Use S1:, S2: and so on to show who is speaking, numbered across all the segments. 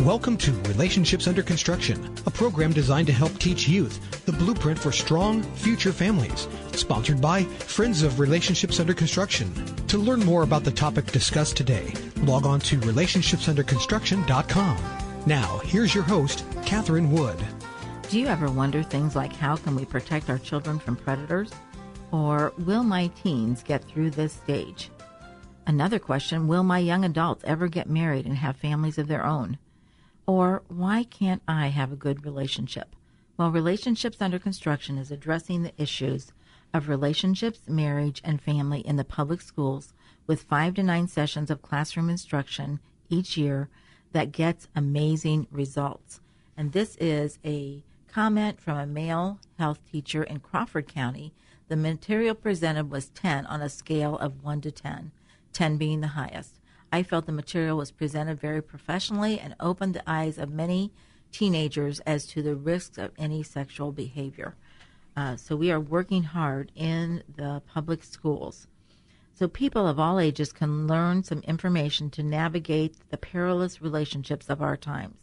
S1: Welcome to Relationships Under Construction, a program designed to help teach youth the blueprint for strong future families. Sponsored by Friends of Relationships Under Construction. To learn more about the topic discussed today, log on to relationshipsunderconstruction.com. Now, here's your host, Catherine Wood.
S2: Do you ever wonder things like how can we protect our children from predators? Or will my teens get through this stage? Another question Will my young adults ever get married and have families of their own? Or why can't I have a good relationship? Well, Relationships Under Construction is addressing the issues of relationships, marriage, and family in the public schools with five to nine sessions of classroom instruction each year that gets amazing results. And this is a comment from a male health teacher in Crawford County. The material presented was 10 on a scale of 1 to 10, 10 being the highest. I felt the material was presented very professionally and opened the eyes of many teenagers as to the risks of any sexual behavior. Uh, so we are working hard in the public schools. So people of all ages can learn some information to navigate the perilous relationships of our times.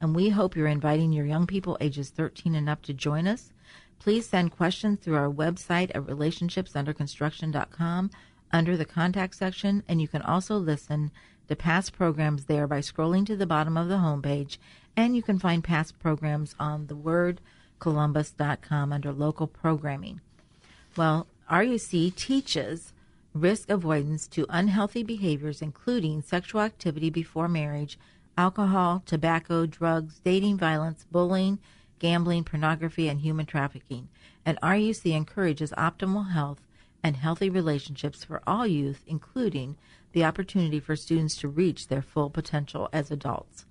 S2: And we hope you're inviting your young people ages 13 and up to join us. Please send questions through our website at relationshipsunderconstruction.com under the contact section, and you can also listen to past programs there by scrolling to the bottom of the homepage, and you can find past programs on the thewordcolumbus.com under local programming. Well, RUC teaches risk avoidance to unhealthy behaviors, including sexual activity before marriage, alcohol, tobacco, drugs, dating violence, bullying, gambling, pornography, and human trafficking. And RUC encourages optimal health and healthy relationships for all youth, including the opportunity for students to reach their full potential as adults.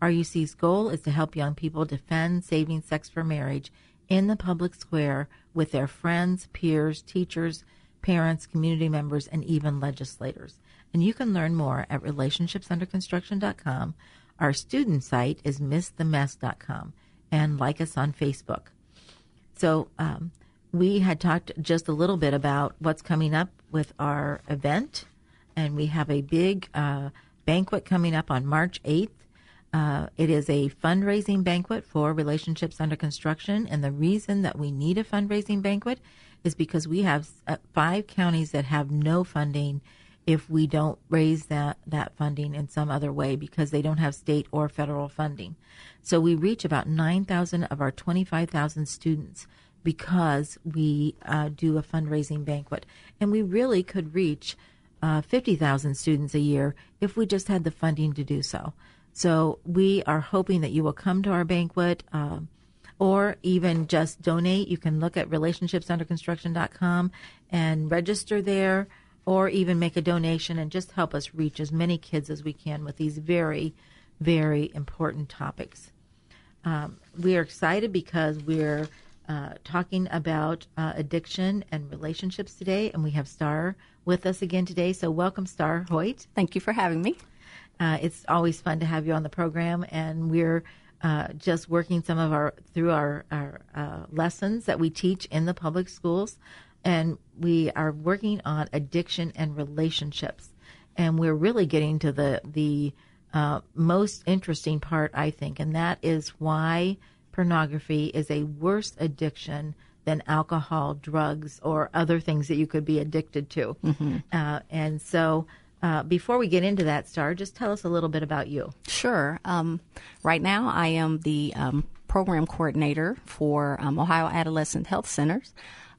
S2: RUC's goal is to help young people defend saving sex for marriage in the public square with their friends, peers, teachers, parents, community members, and even legislators. And you can learn more at relationshipsunderconstruction.com. Our student site is missthemess.com and like us on Facebook. So, um, we had talked just a little bit about what's coming up with our event, and we have a big uh, banquet coming up on March 8th. Uh, it is a fundraising banquet for Relationships Under Construction, and the reason that we need a fundraising banquet is because we have uh, five counties that have no funding if we don't raise that, that funding in some other way because they don't have state or federal funding. So we reach about 9,000 of our 25,000 students because we uh, do a fundraising banquet. And we really could reach uh, 50,000 students a year if we just had the funding to do so. So we are hoping that you will come to our banquet um, or even just donate. You can look at relationshipsunderconstruction.com and register there or even make a donation and just help us reach as many kids as we can with these very, very important topics. Um, we are excited because we're uh, talking about uh, addiction and relationships today, and we have Star with us again today. So, welcome, Star Hoyt.
S3: Thank you for having me.
S2: Uh, it's always fun to have you on the program, and we're uh, just working some of our through our, our uh, lessons that we teach in the public schools, and we are working on addiction and relationships, and we're really getting to the the uh, most interesting part, I think, and that is why pornography is a worse addiction than alcohol, drugs, or other things that you could be addicted to. Mm-hmm. Uh, and so, uh, before we get into that, Star, just tell us a little bit about you.
S3: Sure. Um, right now, I am the um, program coordinator for um, Ohio Adolescent Health Centers.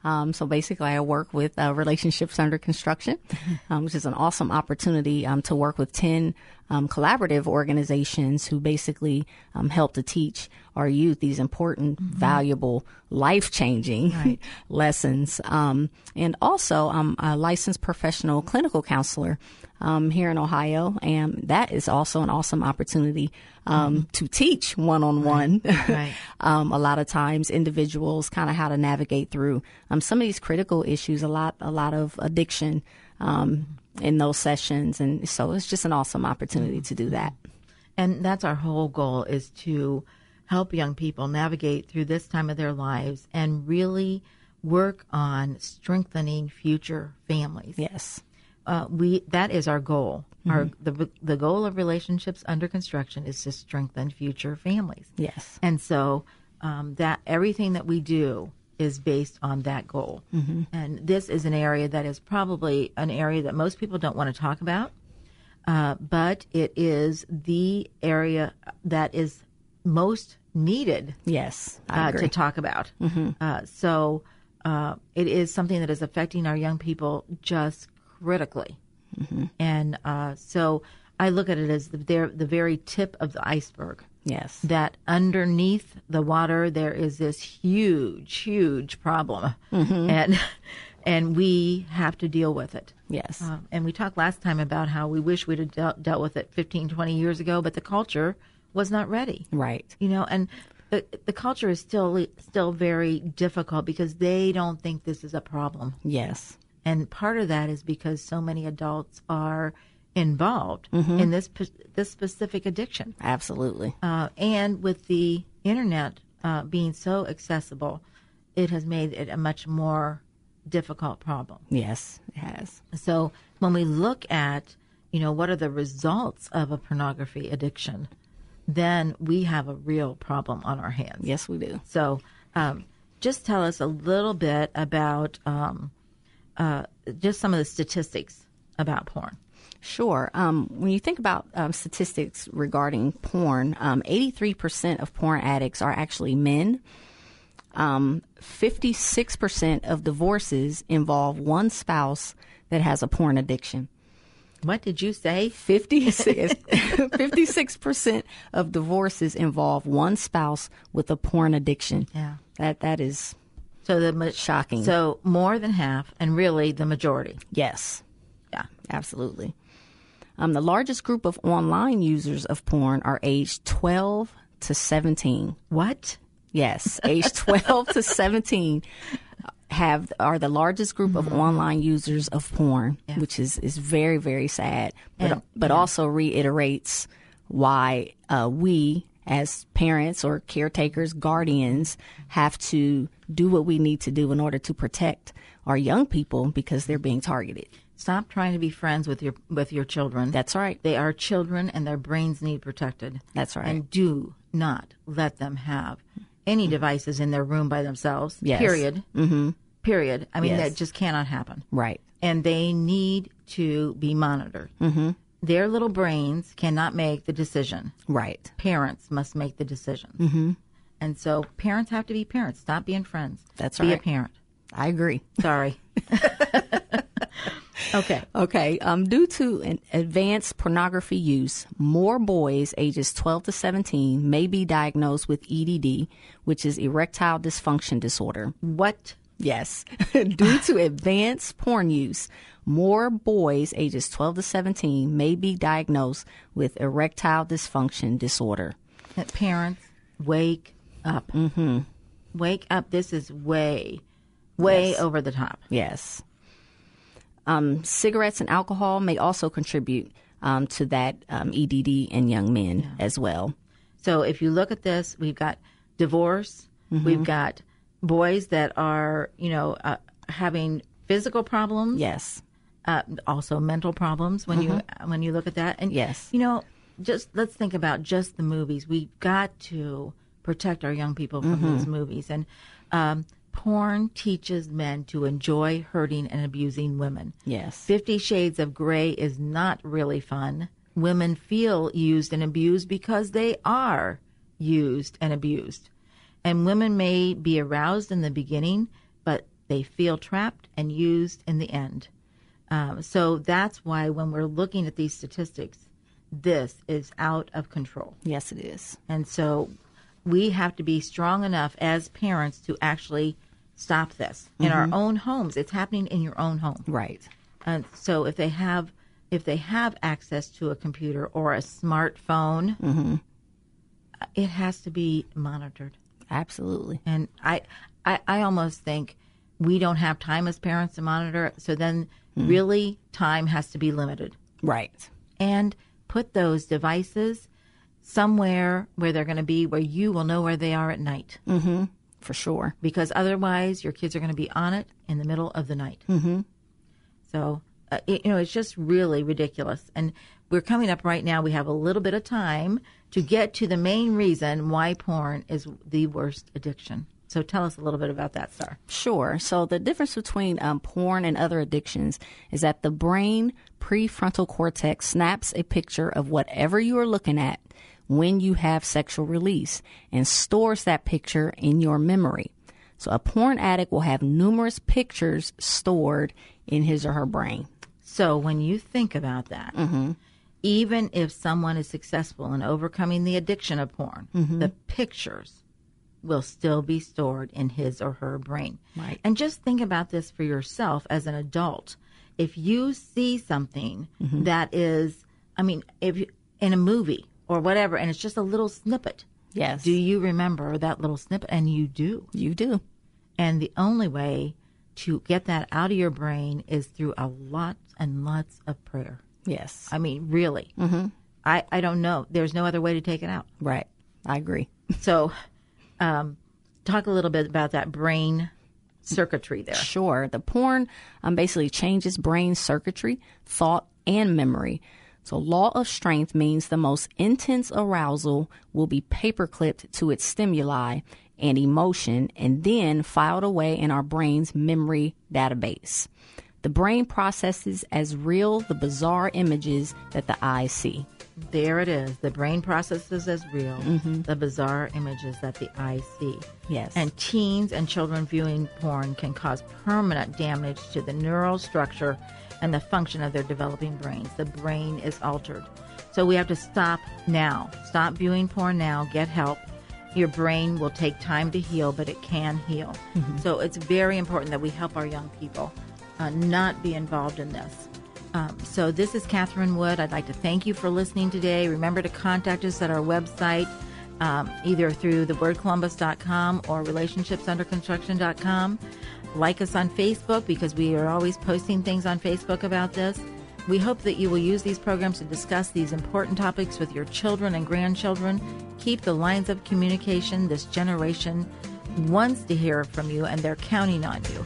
S3: Um, so basically, I work with uh, relationships under construction, um, which is an awesome opportunity um, to work with 10 um, collaborative organizations who basically um, help to teach our youth these important, mm-hmm. valuable, life changing right. lessons. Um, and also, I'm a licensed professional clinical counselor um, here in Ohio, and that is also an awesome opportunity um, mm-hmm. to teach one on one. A lot of times, individuals kind of how to navigate through um, some of these critical issues. A lot, a lot of addiction um, in those sessions, and so it's just an awesome opportunity to do that.
S2: And that's our whole goal is to help young people navigate through this time of their lives and really work on strengthening future families.
S3: Yes
S2: uh, we that is our goal. Mm-hmm. Our the the goal of relationships under construction is to strengthen future families.
S3: Yes,
S2: and so um, that everything that we do is based on that goal. Mm-hmm. And this is an area that is probably an area that most people don't want to talk about, uh, but it is the area that is most needed.
S3: Yes,
S2: uh, to talk about. Mm-hmm. Uh, so. Uh, it is something that is affecting our young people just critically. Mm-hmm. And uh, so I look at it as the, the very tip of the iceberg.
S3: Yes.
S2: That underneath the water there is this huge, huge problem, mm-hmm. and and we have to deal with it.
S3: Yes. Uh,
S2: and we talked last time about how we wish we'd have dealt, dealt with it 15, 20 years ago, but the culture was not ready.
S3: Right.
S2: You know, and the the culture is still still very difficult because they don't think this is a problem.
S3: Yes.
S2: And part of that is because so many adults are involved mm-hmm. in this this specific addiction.
S3: Absolutely.
S2: Uh, and with the internet uh, being so accessible, it has made it a much more difficult problem.
S3: Yes, it has.
S2: So when we look at, you know, what are the results of a pornography addiction, then we have a real problem on our hands.
S3: Yes, we do.
S2: So um, just tell us a little bit about. Um, uh, just some of the statistics about porn.
S3: Sure. Um, when you think about um, statistics regarding porn, um, 83% of porn addicts are actually men. 56% um, of divorces involve one spouse that has a porn addiction.
S2: What did you say?
S3: 56, 56% of divorces involve one spouse with a porn addiction.
S2: Yeah.
S3: That that is
S2: so the
S3: shocking.
S2: So more than half, and really the majority.
S3: Yes.
S2: Yeah.
S3: Absolutely. Um, the largest group of online users of porn are aged 12 to 17.
S2: What?
S3: Yes, age 12 to 17 have are the largest group mm-hmm. of online users of porn, yeah. which is is very very sad, but and, but yeah. also reiterates why uh, we as parents or caretakers, guardians, have to do what we need to do in order to protect our young people because they're being targeted.
S2: Stop trying to be friends with your with your children.
S3: That's right.
S2: They are children and their brains need protected.
S3: That's right.
S2: And do not let them have any devices in their room by themselves.
S3: Yes.
S2: Period.
S3: Mm-hmm.
S2: Period. I mean,
S3: yes.
S2: that just cannot happen.
S3: Right.
S2: And they need to be monitored.
S3: Mm-hmm
S2: their little brains cannot make the decision.
S3: Right.
S2: Parents must make the decision.
S3: Mm-hmm.
S2: And so parents have to be parents. Stop being friends.
S3: That's
S2: be
S3: right.
S2: Be a parent.
S3: I agree.
S2: Sorry. okay.
S3: Okay. Um, due to an advanced pornography use, more boys ages 12 to 17 may be diagnosed with EDD, which is erectile dysfunction disorder.
S2: What?
S3: Yes. due to advanced porn use, more boys ages 12 to 17 may be diagnosed with erectile dysfunction disorder.
S2: That Parents, wake up.
S3: Mm-hmm.
S2: Wake up. This is way, way yes. over the top.
S3: Yes. Um, cigarettes and alcohol may also contribute um, to that um, EDD in young men yeah. as well.
S2: So if you look at this, we've got divorce, mm-hmm. we've got boys that are, you know, uh, having physical problems.
S3: Yes
S2: uh, also mental problems when mm-hmm. you when you look at that. And
S3: yes,
S2: you know, just let's think about just the movies. We've got to protect our young people from mm-hmm. these movies, and um, porn teaches men to enjoy hurting and abusing women.
S3: Yes,
S2: Fifty Shades of Grey is not really fun. Women feel used and abused because they are used and abused. And women may be aroused in the beginning, but they feel trapped and used in the end. Um, so that's why when we're looking at these statistics, this is out of control.
S3: Yes, it is.
S2: And so we have to be strong enough as parents to actually stop this in our mm-hmm. own homes. It's happening in your own home.
S3: Right.
S2: And so if they have if they have access to a computer or a smartphone, mm-hmm. uh, it has to be monitored.
S3: Absolutely.
S2: And I, I, I almost think we don't have time as parents to monitor it. So then, hmm. really, time has to be limited.
S3: Right.
S2: And put those devices somewhere where they're going to be, where you will know where they are at night. Mm-hmm.
S3: For sure.
S2: Because otherwise, your kids are going to be on it in the middle of the night. Mm-hmm. So, uh, it, you know, it's just really ridiculous. And we're coming up right now. We have a little bit of time to get to the main reason why porn is the worst addiction. So, tell us a little bit about that, Star.
S3: Sure. So the difference between um, porn and other addictions is that the brain prefrontal cortex snaps a picture of whatever you are looking at when you have sexual release and stores that picture in your memory. So a porn addict will have numerous pictures stored in his or her brain.
S2: So when you think about that, mm-hmm. even if someone is successful in overcoming the addiction of porn, mm-hmm. the pictures will still be stored in his or her brain.
S3: Right.
S2: And just think about this for yourself as an adult. If you see something mm-hmm. that is, I mean, if you, in a movie or whatever, and it's just a little snippet,
S3: Yes.
S2: do you remember that little snippet? And you do.
S3: you do.
S2: And the only way to get that out of your brain is through a lot and lots of prayer.
S3: Yes.
S2: I mean, really. Mm-hmm. I, I don't know. There's no other way to take it out.
S3: right. I agree.
S2: So, um, talk a little bit about that brain circuitry there.
S3: Sure. The porn um, basically changes brain circuitry, thought, and memory. So, law of strength means the most intense arousal will be paperclipped to its stimuli and emotion and then filed away in our brain's memory database. The brain processes as real the bizarre images that the eyes see.
S2: There it is. The brain processes as real mm-hmm. the bizarre images that the eyes see.
S3: Yes.
S2: And teens and children viewing porn can cause permanent damage to the neural structure and the function of their developing brains. The brain is altered. So we have to stop now. Stop viewing porn now. Get help. Your brain will take time to heal, but it can heal. So it's very important that we help our young people uh, not be involved in this. Um, so this is Catherine Wood. I'd like to thank you for listening today. Remember to contact us at our website, um, either through thewordcolumbus.com or relationshipsunderconstruction.com. Like us on Facebook because we are always posting things on Facebook about this. We hope that you will use these programs to discuss these important topics with your children and grandchildren. Keep the lines of communication. This generation wants to hear from you, and they're counting on you.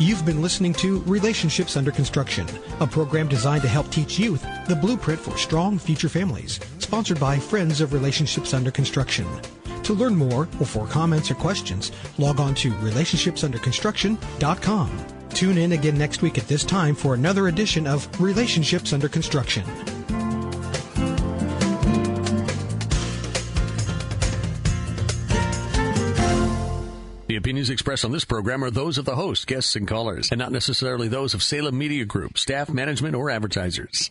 S1: You've been listening to Relationships Under Construction, a program designed to help teach youth the blueprint for strong future families, sponsored by Friends of Relationships Under Construction. To learn more or for comments or questions, log on to relationshipsunderconstruction.com. Tune in again next week at this time for another edition of Relationships Under Construction.
S4: The opinions expressed on this program are those of the host, guests, and callers, and not necessarily those of Salem Media Group, staff, management, or advertisers.